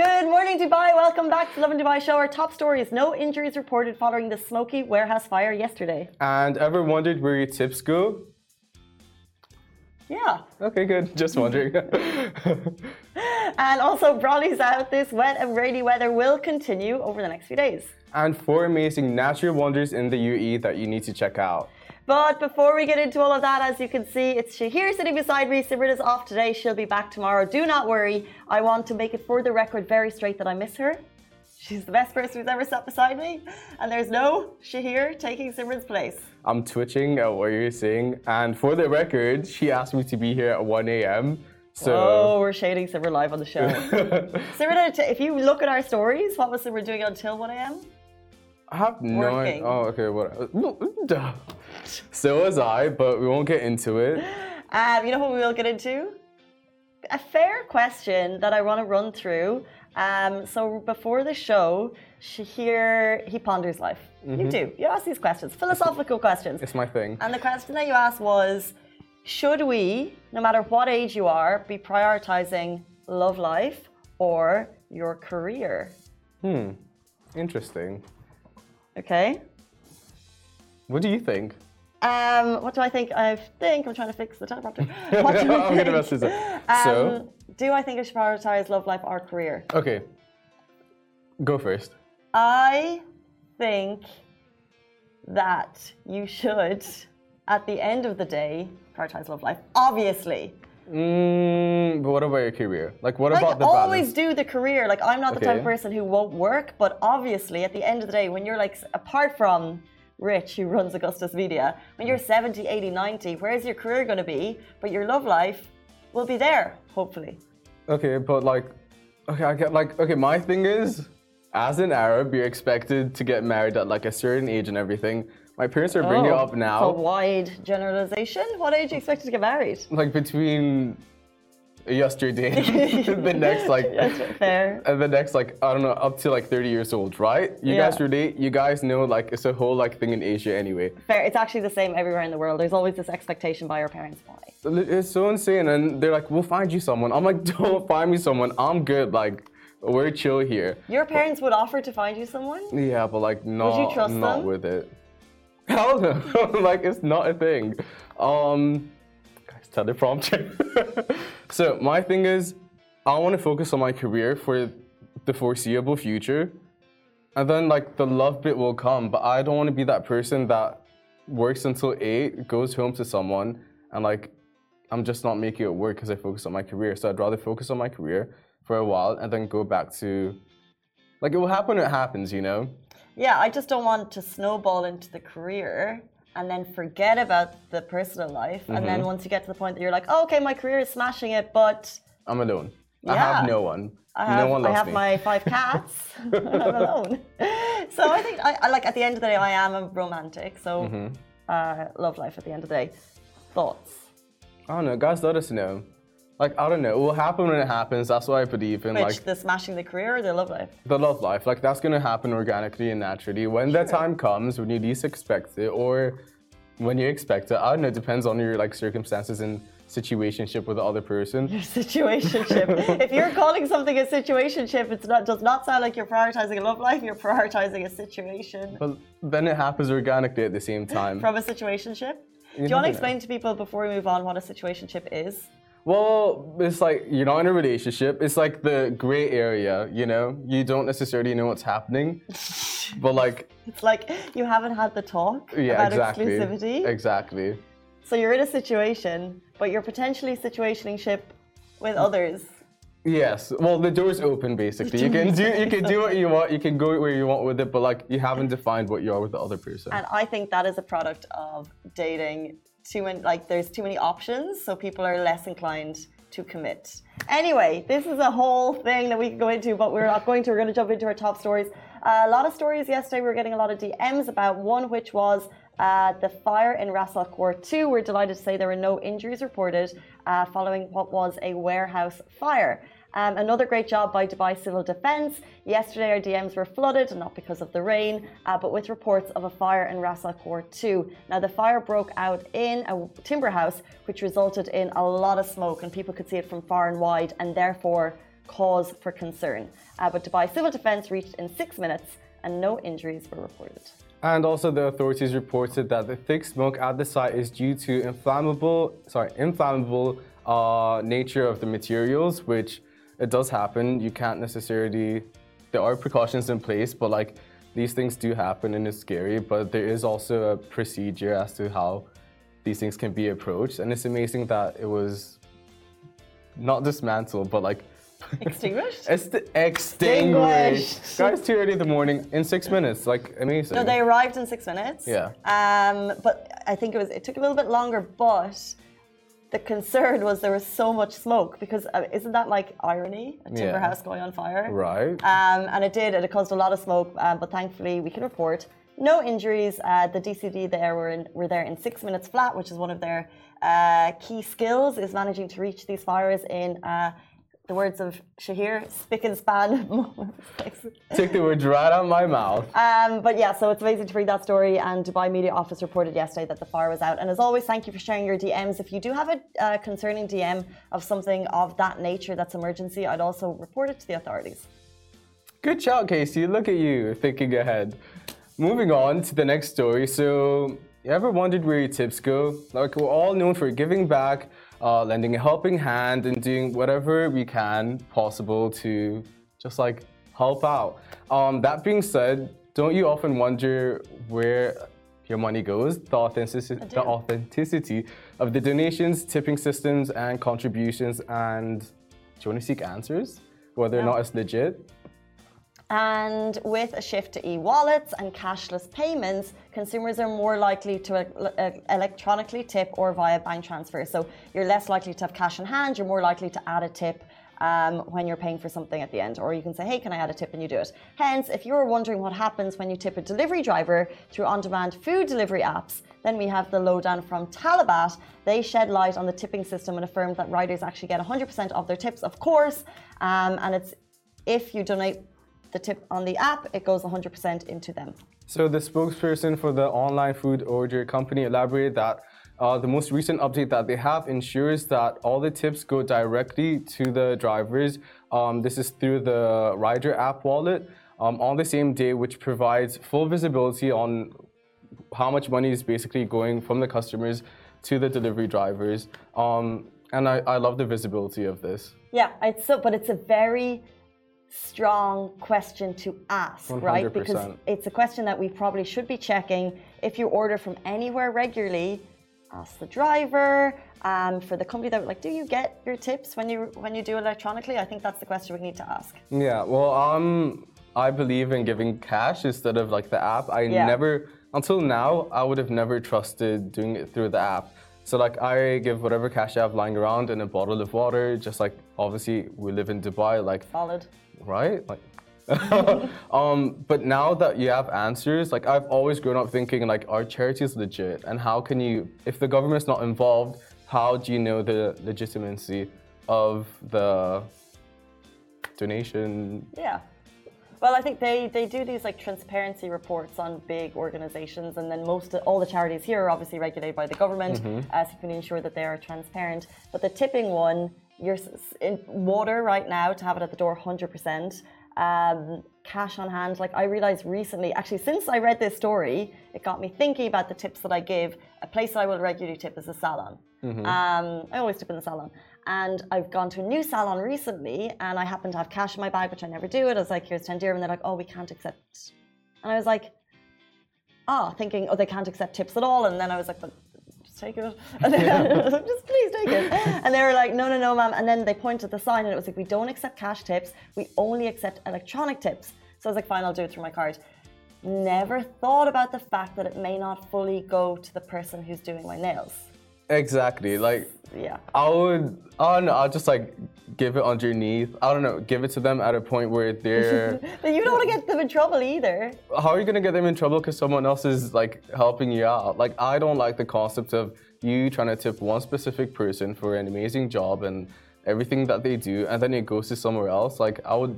Good morning, Dubai. Welcome back to Lovin Dubai Show. Our top stories no injuries reported following the smoky warehouse fire yesterday. And ever wondered where your tips go? Yeah. Okay, good. Just wondering. and also, Brollies out. This wet and rainy weather will continue over the next few days. and four amazing natural wonders in the UAE that you need to check out. But before we get into all of that, as you can see, it's Shahir sitting beside me. Simran is off today. She'll be back tomorrow. Do not worry. I want to make it for the record very straight that I miss her. She's the best person who's ever sat beside me. And there's no Shahir taking Simran's place. I'm twitching at what you're saying, and for the record, she asked me to be here at 1 a.m. So Oh, we're shading Simran live on the show. Simran, if you look at our stories, what was Simran doing until 1 a.m.? I have no Working. idea. Oh, okay, what? no, duh. So was I, but we won't get into it. Um, you know what we will get into? A fair question that I want to run through. Um, so before the show, Shahir, he ponders life. You do. You ask these questions, philosophical questions. It's my thing. And the question that you asked was Should we, no matter what age you are, be prioritizing love life or your career? Hmm. Interesting. Okay. What do you think? Um, what do I think? I think I'm trying to fix the teleprompter. What do I'm I think? up. Um, So, do I think I should prioritize love life or career? okay, go first. I think that you should, at the end of the day, prioritize love life. Obviously. Mm, but what about your career? Like, what Like, about the always balance? do the career. Like, I'm not the type of person who won't work, but obviously, at the end of the day, when you're like, apart from Rich, who runs Augustus Media, when you're 70, 80, 90, where's your career going to be? But your love life will be there, hopefully. Okay, but like, okay, I get like, okay, my thing is, as an Arab, you're expected to get married at like a certain age and everything. My parents are bringing it oh, up now. It's a wide generalization. What age are you expect to get married? like between yesterday, the next like, That's fair. and the next like I don't know, up to like 30 years old, right? You Yeah. guys relate. You guys know like it's a whole like thing in Asia anyway. Fair. It's actually the same everywhere in the world. There's always this expectation by our parents. Why? It's so insane, and they're like, "We'll find you someone." I'm like, "Don't find me someone. I'm good. Like, we're chill here." Your parents would offer to find you someone? Yeah, but like not you trust not them? with it. Hell no. like it's not a thing. Um guys teleprompter. so my thing is I want to focus on my career for the foreseeable future. And then like the love bit will come, but I don't want to be that person that works until 8, goes home to someone and like I'm just not making it work because I focus on my career. So I'd rather focus on my career for a while and then go back to like it will happen it happens, you know? Yeah, I just don't want to snowball into the career and then forget about the personal life. And then once you get to the point that you're like, oh, okay, my career is smashing it, but I'm alone. I have no one. I have, no one I have me. my five cats. I'm alone. So I think, I, I like at the end of the day, I am a romantic. So Mm-hmm. uh, love life at the end of the day. Thoughts? I don't know. Guys, let us know. Like I don't know. It will happen when it happens. That's what I believe in. Which, like the smashing the career or the love life? the love life. Like that's gonna happen organically and naturally when the time comes when you least expect it, or when you expect it. I don't know. It depends on your like circumstances and situationship with the other person. Your situationship. if you're calling something a situationship, it not does not sound like you're prioritizing a love life. You're prioritizing a situation But then it happens organically at the same time. from a situationship. Do you want to know. explain to people before we move on what a situationship is? Well, it's like you're not in a relationship. It's like the gray area, you know? You don't necessarily know what's happening. But like, It's like you haven't had the talk yeah, about exactly. exclusivity. Exactly. So you're in a situation, but you're potentially situationship with others. Yes. Well, the door's open basically. You can do you can do what you want. You can go where you want with it, but like you haven't defined what you are with the other person. And I think that is a product of dating too many like there's too many options, so people are less inclined to commit. Anyway, this is a whole thing that we can go into, but we're not going to. We're going to jump into our top stories. Uh, a lot of stories yesterday. We were getting a lot of DMs about one, which was uh, the fire in Ras Al Khor 2. We're delighted to say there were no injuries reported uh, following what was a warehouse fire. Um, another great job by Dubai Civil Defence. Yesterday, our DMs were flooded, not because of the rain, uh, but with reports of a fire in Ras Al Khor 2. Now, the fire broke out in a timber house, which resulted in a lot of smoke, and people could see it from far and wide, and therefore cause for concern. Uh, but Dubai Civil Defence reached in six minutes and no injuries were reported. And also, the authorities reported that the thick smoke at the site is due to inflammable, sorry, inflammable uh, nature of the materials, which it does happen. You can't necessarily. There are precautions in place, but like these things do happen and it's scary. But there is also a procedure as to how these things can be approached, and it's amazing that it was not dismantled, but like Extinguished? it's the extinguished. Guys, too early in the morning in six minutes. Like amazing. No, they arrived in six minutes. Yeah. Um, but I think it was it took a little bit longer, but the concern was there was so much smoke because uh, isn't that like irony? A timber Yeah. house going on fire. Right. Um, and it did, and it caused a lot of smoke. Um, but thankfully, we can report no injuries. Uh, the DCD there were in, were there in six minutes flat, which is one of their uh, key skills, is managing to reach these fires in. The words of Shahir, spick and span. Took the words right out of my mouth. Um, but yeah, so it's amazing to read that story. And Dubai Media Office reported yesterday that the fire was out. And as always, thank you for sharing your DMs. If you do have a uh, concerning DM of something of that nature that's emergency, I'd also report it to the authorities. Good job, Casey. Look at you thinking ahead. Moving on to the next story. So, you ever wondered where your tips go? Like, we're all known for giving back, uh, lending a helping hand, and doing whatever we can possible to just like help out. Um, that being said, don't you often wonder where your money goes? The authenticity, the authenticity of the donations, tipping systems, and contributions. And do you want to seek answers? Whether or No. not it's legit? And with a shift to e wallets and cashless payments, consumers are more likely to uh, uh, electronically tip or via bank transfer. So you're less likely to have cash in hand, you're more likely to add a tip. Um, when you're paying for something at the end, or you can say, Hey, can I add a tip? And you do it. Hence, if you're wondering what happens when you tip a delivery driver through on demand food delivery apps, then we have the lowdown from Talabat. They shed light on the tipping system and affirmed that riders actually get 100% of their tips, of course. Um, and it's if you donate the tip on the app, it goes 100% into them. So the spokesperson for the online food order company elaborated that uh, the most recent update that they have ensures that all the tips go directly to the drivers. Um, this is through the Rider app wallet um, on the same day, which provides full visibility on how much money is basically going from the customers to the delivery drivers. Um, and I, I love the visibility of this. Yeah, it's so, but it's a very strong question to ask, right? Because it's a question that we probably should be checking. If you order from anywhere regularly, ask the driver. Um, for the company that like, do you get your tips when you when you do electronically? I think that's the question we need to ask. Yeah, well, um, I believe in giving cash instead of like the app. I Yeah. never, until now, I would have never trusted doing it through the app. So like, I give whatever cash I have lying around in a bottle of water. Just like, obviously, we live in Dubai, like, Solid. right? Like, um, but now that you have answers, like I've always grown up thinking like, are charities legit? And how can you, if the government's not involved, how do you know the legitimacy of the donation? Yeah. Well, I think they, they do these like transparency reports on big organizations, and then most all the charities here are obviously regulated by the government, uh, so you can ensure that they are transparent. But the tipping one, you're in water right now to have it at the door, hundred percent. Um, cash on hand. Like I realized recently, actually, since I read this story, it got me thinking about the tips that I give. A place that I will regularly tip is a salon. Um, I always tip in the salon. And I've gone to a new salon recently and I happen to have cash in my bag, which I never do. It I was like, here's 10 dirham. And they're like, oh, we can't accept. And I was like, ah, thinking, oh, they can't accept tips at all. And then I was like, but just take it. And then like, just please take it. And they were like, no, no, no, ma'am. And then they pointed at the sign and it was like, we don't accept cash tips. We only accept electronic tips. So I was like, fine, I'll do it through my card. Never thought about the fact that it may not fully go to the person who's doing my nails. Exactly. Like, Yeah. I would, I don't know, I'll just like give it underneath. I don't know, give it to them at a point where they're. But you don't want to get them in trouble either. how are you gonna get them in trouble because someone else is like helping you out? Like I don't like the concept of you trying to tip one specific person for an amazing job and everything that they do, and then it goes to somewhere else. Like I would,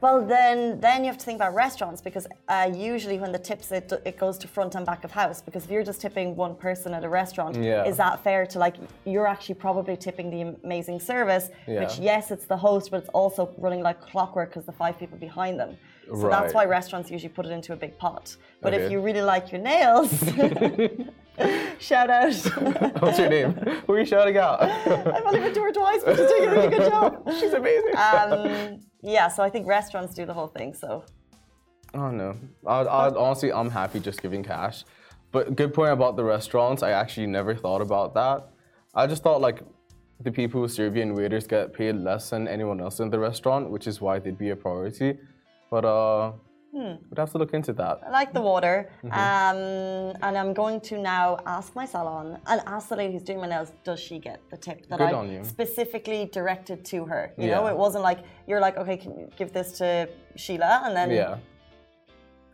Well, then then you have to think about restaurants because uh, usually when the tips it, it goes to front and back of house because if you're just tipping one person at a restaurant, Yeah. is that fair to like you're actually probably tipping the amazing service, which yes, it's the host, but it's also running like clockwork because the five people behind them. So that's why restaurants usually put it into a big pot. But if you really like your nails, shout out. What's your name? Who are you shouting out? I've only been to her twice, but she's doing a really good job. She's amazing. Um, yeah, so I think restaurants do the whole thing. So Oh no. I'd, I'd honestly, I'm happy just giving cash. But good point about the restaurants. I actually never thought about that. I just thought like the people who serve you and waiters get paid less than anyone else in the restaurant, which is why they'd be a priority. But uh, we'd have to look into that. I like the water. Mm-hmm. Um, and I'm going to now ask my salon and ask the lady who's doing my nails, does she get the tip that Good I specifically directed to her? You know, it wasn't like you're like, okay, can you give this to Sheila? And then Yeah.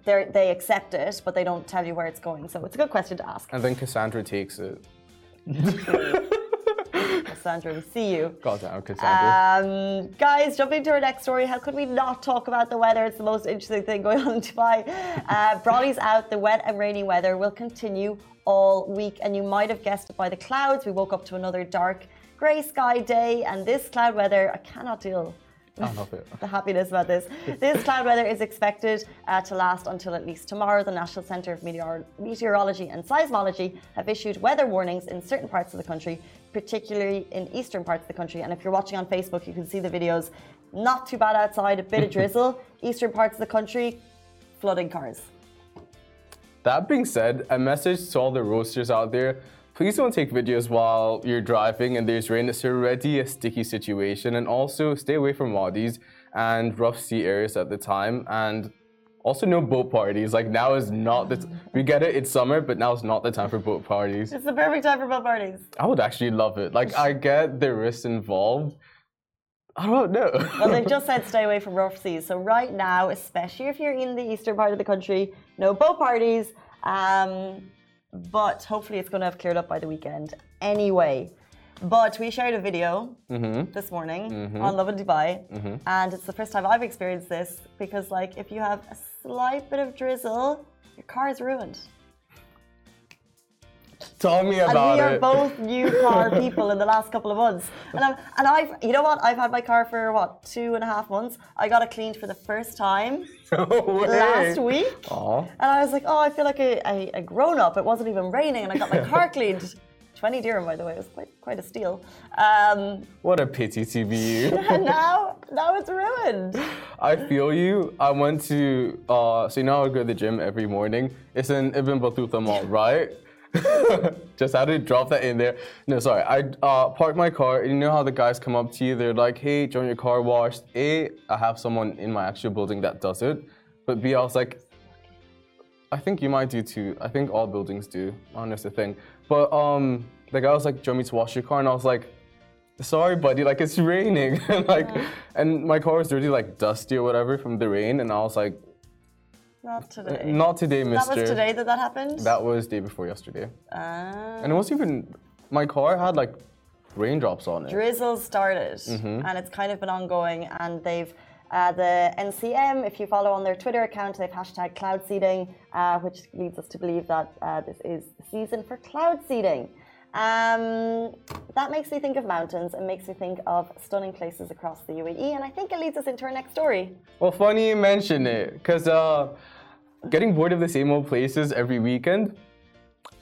they they accept it, but they don't tell you where it's going. So it's a good question to ask. And then Cassandra takes it. Sandra, we see you. God damn, Cassandra. Um, guys, jumping to our next story, how could we not talk about the weather? It's the most interesting thing going on in Dubai. Uh, Brollies out. The wet and rainy weather will continue all week, and you might have guessed it by the clouds. We woke up to another dark grey sky day, and this cloud weather, I cannot deal the happiness about this. This cloud weather is expected uh, to last until at least tomorrow. The National Centre of Meteor- Meteorology and Seismology have issued weather warnings in certain parts of the country, particularly in eastern parts of the country. And if you're watching on Facebook, you can see the videos. Not too bad outside, a bit of drizzle. Eastern parts of the country, flooding cars. That being said, a message to all the roasters out there. Please don't take videos while you're driving and there's rain. It's already a sticky situation. And also stay away from wadis and rough sea areas at the time. And also no boat parties. Like now is not the t- we get it, it's summer, but now is not the time for boat parties. It's the perfect time for boat parties. I would actually love it. Like I get the risks involved. I don't know. Well, they've just said stay away from rough seas. So right now, especially if you're in the eastern part of the country, no boat parties. Um, but hopefully, it's going to have cleared up by the weekend. Anyway, but we shared a video mm-hmm. this morning mm-hmm. on Lovin Dubai, mm-hmm. and it's the first time I've experienced this because, like, if you have a slight bit of drizzle, your car is ruined. Tell me about it. And we are it. both new car people in the last couple of months. And, I'm, and I've, you know what? I've had my car for what, two and a half months. I got it cleaned for the first time No last week. Aw. And I was like, oh, I feel like a, a, a grown up. It wasn't even raining, and I got my car cleaned. 20 dirham, by the way. It was quite, quite a steal. Um, What a pity to be you. now, now it's ruined. I feel you. I went to, uh, so you know, I go to the gym every morning. It's in Ibn Battuta Mall, right? Just had to drop that in there. No, sorry. I uh, parked my car. You know how the guys come up to you? They're like, hey, join your car washed? A, I have someone in my actual building that does it. But B, I was like, I think you might do too. I think all buildings do. I don't know if it's a thing. But um, the guy was like, do you want me to wash your car? And I was like, sorry, buddy, like it's raining. and like, and my car was dirty, like dusty or whatever from the rain. And I was like, Not today. not today, that mister. was today that that happened? That was day before yesterday. Ah. And it wasn't even, my car had like raindrops on it. drizzle started Mm-hmm. and it's kind of been ongoing and they've uh, the NCM, if you follow on their Twitter account, they've hashtag cloud seeding, uh, which leads us to believe that uh, this is the season for cloud seeding. Um, that makes me think of mountains and makes me think of stunning places across the UAE, and I think it leads us into our next story. Well, funny you mention it, because uh, getting bored of the same old places every weekend,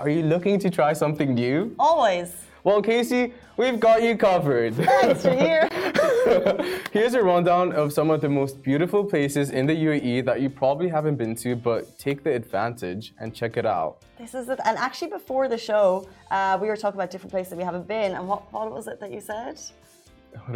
are you looking to try something new? Always. Well, Casey, we've got you covered. Thanks for here. Here's a rundown of some of the most beautiful places in the UAE that you probably haven't been to, but take the advantage and check it out. This is it. And actually, before the show, uh, we were talking about different places that we haven't been. And what, what was it that you said? I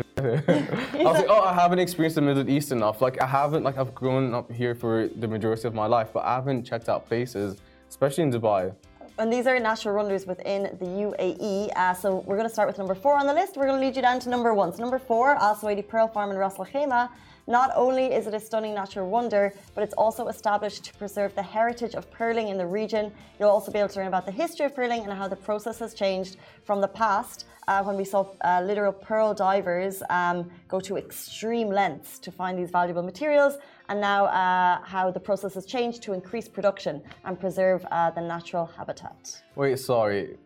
was like, oh, I haven't experienced the Middle East enough. Like, I haven't, like, I've grown up here for the majority of my life, but I haven't checked out places, especially in Dubai. And these are natural wonders within the UAE. Uh, so we're going to start with number four on the list. We're going to lead you down to number one. So number four, Al Pearl Farm in Ras Al Khaimah. Not only is it a stunning natural wonder, but it's also established to preserve the heritage of pearling in the region. You'll also be able to learn about the history of pearling and how the process has changed from the past uh, when we saw uh, literal pearl divers um, go to extreme lengths to find these valuable materials, and now uh, how the process has changed to increase production and preserve uh, the natural habitat. Wait, sorry.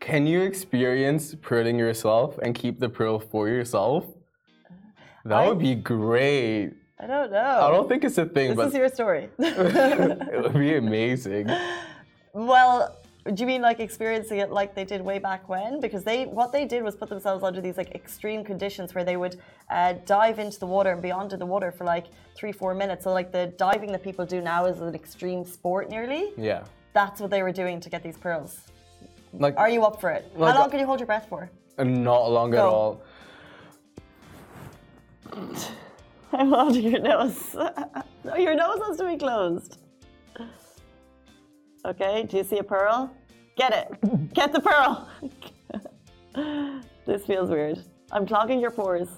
Can you experience pearling yourself and keep the pearl for yourself? That I- would be great. I don't know. I don't think it's a thing, This is your story. it would be amazing. well, do you mean like experiencing it like they did way back when? Because they what they did was put themselves under these like extreme conditions where they would uh, dive into the water and be under the water for like three, four minutes. So like the diving that people do now is an extreme sport nearly. Yeah. That's what they were doing to get these pearls. Like, Are you up for it? Like, How long uh, can you hold your breath for? not long at all. I'm holding your nose. no, your nose has to be closed. Okay, do you see a pearl? Get it. Get the pearl. this feels weird. I'm clogging your pores.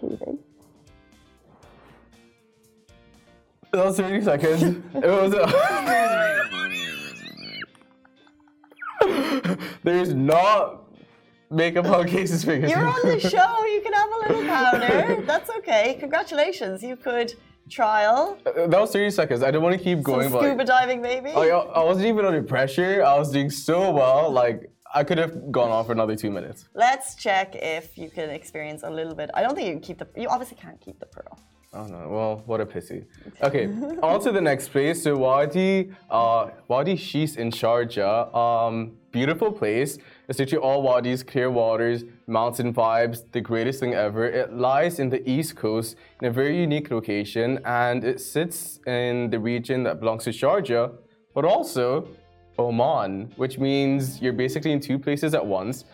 Cheating? That was 30 seconds. it was. There's not makeup on Casey's fingers. You're on the show. You can have a little powder. That's okay. Congratulations. You could trial that was 30 seconds. I didn't want to keep some going, but. scuba diving, maybe. Like, I I wasn't even under pressure. I was doing so well. Like, I could have gone on for another two minutes. Let's check if you can experience a little bit. I don't think you can keep the. You obviously can't keep the pearl. Oh no, well, what a pissy. Okay, on to the next place. So Wadi, uh, Wadi Shis in Sharjah. Um, beautiful place. It's literally all wadis, clear waters, mountain vibes, the greatest thing ever. It lies in the east coast in a very unique location and it sits in the region that belongs to Sharjah, but also Oman, which means you're basically in two places at once.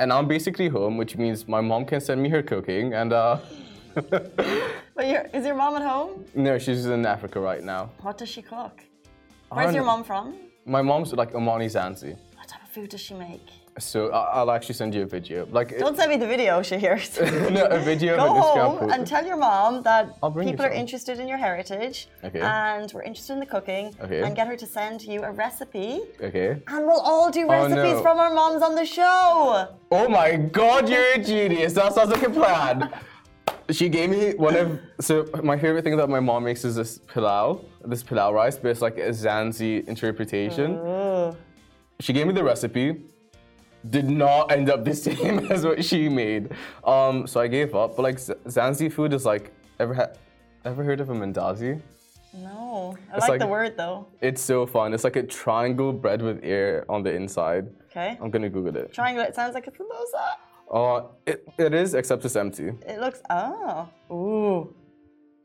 And I'm basically home, which means my mom can send me her cooking and uh But is your mom at home? No, she's in Africa right now. What does she cook? Where's your mom from? My mom's like Omani Zanzi. What type of food does she make? So I'll actually send you a video. Like, Don't send me the video, Shahir. no, a video Go of an Instagram home and tell your mom that I'll bring you people are interested in your heritage Okay. and we're interested in the cooking Okay. and get her to send you a recipe Okay. and we'll all do Oh, recipes no. from our moms on the show. Oh my God, you're a genius. That sounds like a plan. She gave me one of so my favorite thing that my mom makes is this pilau, this pilau rice, but it's like a Zanzi interpretation. Oh. She gave me the recipe. Did not end up the same as what she made. Um, so I gave up. But like Zanzi food is like ever ha- ever heard of a mandazi? No, I like, like- the word though. It's so fun. It's like a triangle bread with air on the inside. Okay. I'm gonna Google it. Triangle, it sounds like a samosa. Uh, it, it is, except it's empty. It looks, oh, ooh.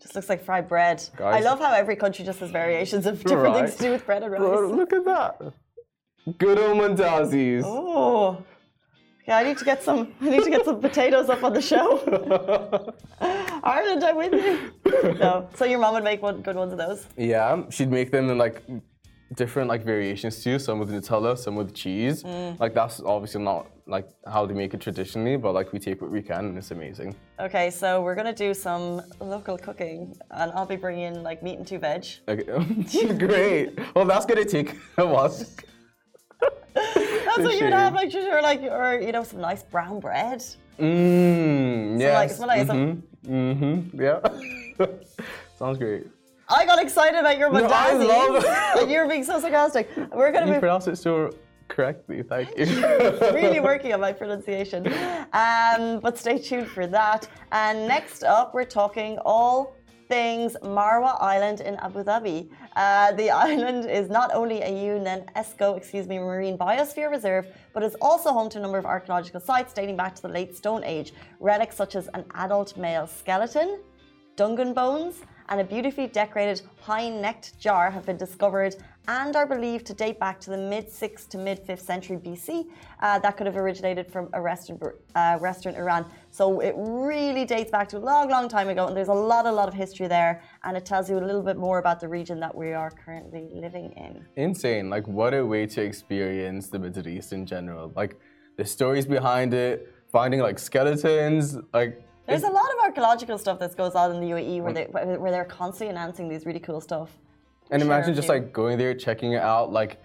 Just looks like fried bread. Guys, I love how every country just has variations of different Right. things to do with bread and Bro, rice. look at that. Good old mandazis. Oh. Yeah, I need to get some. I need to get some potatoes up on the show. Ireland, I'm with you. No, so your mom would make one, good ones of those. Yeah, she'd make them in like different like variations too. Some with Nutella, some with cheese. Mm. Like that's obviously not like how they make it traditionally, but like we take what we can and it's amazing. Okay, so we're gonna do some local cooking, and I'll be bringing like meat and two veg. Okay. Great. Well, that's gonna take a while. That's what you'd have, like, or like, or you know, some nice brown bread. Mmm. like- like mm-hmm. Mm-hmm. Yeah. Sounds great. I got excited about your No, I love- like you're being so sarcastic. We're gonna You be pronounce it so correctly. Thank you. really working on my pronunciation. Um, but stay tuned for that. And next up, we're talking all things Marawah Island in Abu Dhabi. Uh, the island is not only a UNESCO, excuse me, marine biosphere reserve, but is also home to a number of archaeological sites dating back to the late Stone Age. Relics such as an adult male skeleton, dugong bones, and a beautifully decorated high-necked jar have been discovered and are believed to date back to the mid 6th to mid 5th century BC. Uh, that could have originated from a Western, uh, Western Iran. So it really dates back to a long, long time ago, and there's a lot, a lot of history there, and it tells you a little bit more about the region that we are currently living in. Insane. Like, what a way to experience the Middle East in general. Like, the stories behind it, finding like skeletons, like there's a lot of archaeological stuff that goes on in the UAE where mm. they where they're constantly announcing these really cool stuff. And imagine just like going there, checking it out, like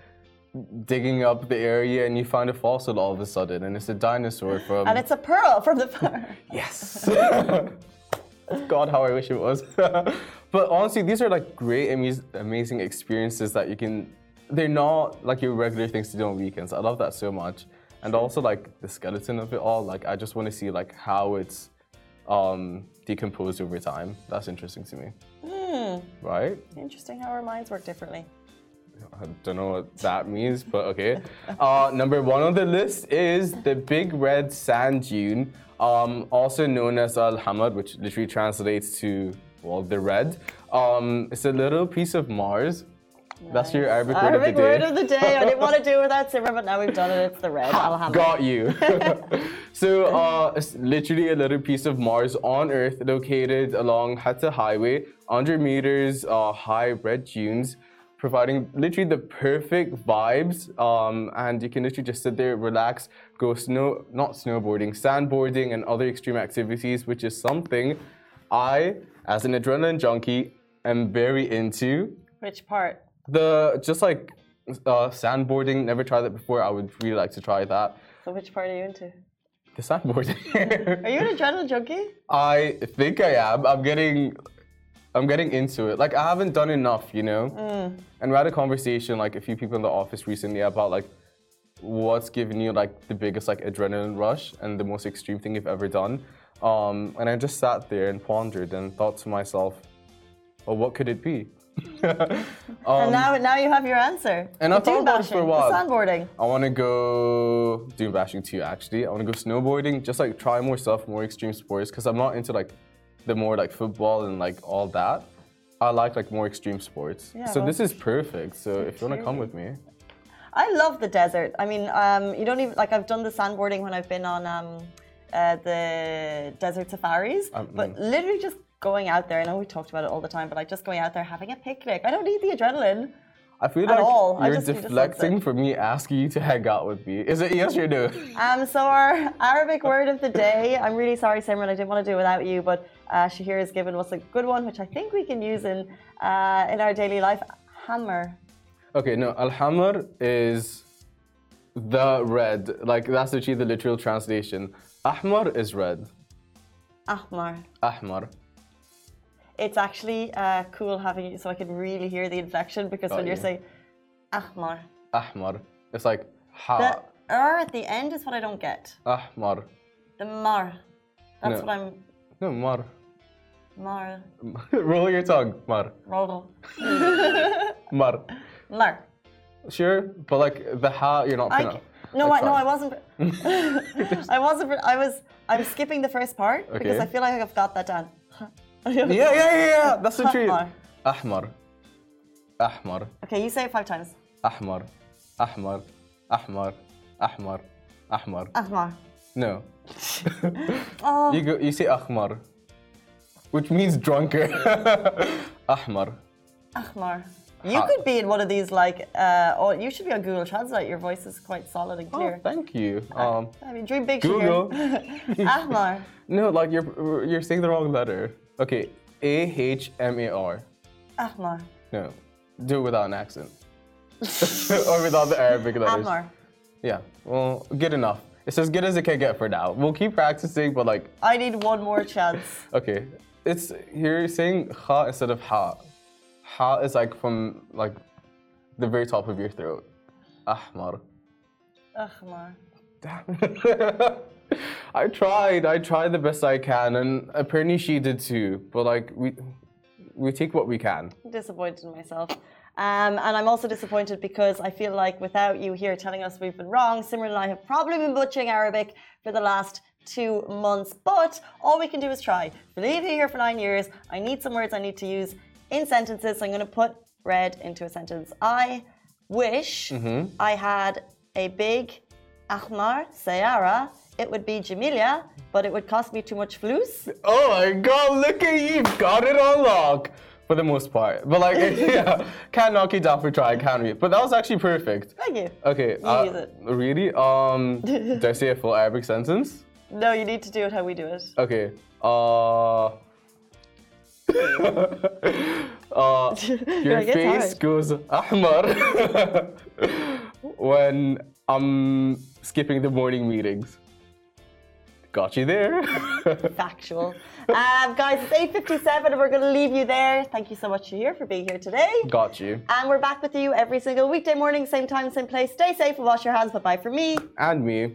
digging up the area, and you find a fossil all of a sudden, and it's a dinosaur from. And it's a pearl from the. yes. God, how I wish it was. but honestly, these are like great, amazing experiences that you can. They're not like your regular things to do on weekends. I love that so much, and also like the skeleton of it all. Like I just want to see like how it's um, decomposed over time. That's interesting to me. Mm. Right? Interesting how our minds work differently. I don't know what that means, but okay. Uh, number one on the list is the big red sand dune, um, also known as Al Hamad, which literally translates to, well, the red. Um, it's a little piece of Mars. That's your Arabic, word, Arabic of, the word of the day. I didn't want to do it without Simmer, but now we've done it. It's the red. I'll have to. Got you. so uh, it's literally a little piece of Mars on Earth located along Hatta Highway, 100 meters uh, high red dunes, providing literally the perfect vibes. Um, and you can literally just sit there, relax, go snow, not snowboarding, sandboarding, and other extreme activities, which is something I, as an adrenaline junkie, am very into. Which part? The just like uh, sandboarding, never tried that before. I would really like to try that. So which part are you into? The sandboarding. are you an adrenaline junkie? I think I am. I'm getting I'm getting into it. Like I haven't done enough, you know. Mm. And we had a conversation like a few people in the office recently about like what's given you like the biggest like adrenaline rush and the most extreme thing you've ever done. Um, and I just sat there and pondered and thought to myself, well, what could it be? um, and now, now you have your answer. And I thought about it for a while. Sandboarding. I want to go dune bashing too. Actually, I want to go snowboarding. Just like try more stuff, more extreme sports. Because I'm not into like the more like football and like all that. I like like more extreme sports. Yeah, so well, this is perfect. So if you want to come with me. I love the desert. I mean, um, you don't even like I've done the sandboarding when I've been on um, uh, the desert safaris, um, but mm. literally just going out there. I know we talked about it all the time, but like just going out there having a picnic. I don't need the adrenaline. I feel like all. you're deflecting for me asking you to hang out with me. Is it yes or no? Um, so our Arabic word of the day. I'm really sorry, Simran. I didn't want to do it without you, but uh, Shahir has given us a good one, which I think we can use in uh, in our daily life. Hammer. Okay, no, al hammer is the red. Like that's actually the literal translation. Ahmar is red. Ahmar. Ahmar it's actually uh, cool having you so I can really hear the inflection because Got when you're saying ahmar. Ahmar. It's like ha. The er at the end is what I don't get. Ahmar. The mar. That's no. what I'm. No, mar. Mar. Roll your tongue. Mar. Roll. mar. Mar. Sure, but like the ha, you're not. I, no, I, no, I wasn't. I wasn't. I was. I'm skipping the first part okay. because I feel like I've got that down yeah, yeah, yeah, yeah. That's the truth. Ahmar. Ahmar. Okay, you say it five times. Ahmar. Ahmar. Ahmar. Ahmar. Ahmar. Ahmar. No. oh. You go. You say Ahmar, which means drunker. Ahmar. Ahmar. You ha. could be in one of these, like, uh, or you should be on Google Translate. Your voice is quite solid and clear. Oh, thank you. Um, I mean, dream big. Google. Ahmar. No, like you're you're saying the wrong letter. Okay, A H M A R. Ahmar. No, do it without an accent. or without the Arabic letters. Ahmar. Yeah, well, good enough. It's as good as it can get for now. We'll keep practicing, but like. I need one more chance. okay, it's you're saying ha instead of ha. Ha is like from like the very top of your throat. Ahmar. Ahmar. Damn. I tried. I tried the best I can, and apparently she did too. But like we, we take what we can. I'm disappointed in myself. Um, and I'm also disappointed because I feel like without you here telling us we've been wrong, Simran and I have probably been butchering Arabic for the last two months. But all we can do is try. Believe you here for nine years. I need some words I need to use in sentences. So I'm going to put read into a sentence. I wish I had a big Ahmar Sayara. It would be Jamilia, but it would cost me too much flus. Oh my god, look at you, you've got it on lock. For the most part. But like, yeah, can't knock you down for trying, can we? But that was actually perfect. Thank you. Okay, You uh, really? Um, did I say a full Arabic sentence? No, you need to do it how we do it. Okay. Uh. uh, your face goes ahmar when I'm skipping the morning meetings. Got you there. Factual. Um, guys, it's 8.57 and we're going to leave you there. Thank you so much, Shahir, for being here today. Got you. And we're back with you every single weekday morning, same time, same place. Stay safe and wash your hands. Bye-bye for me. And me.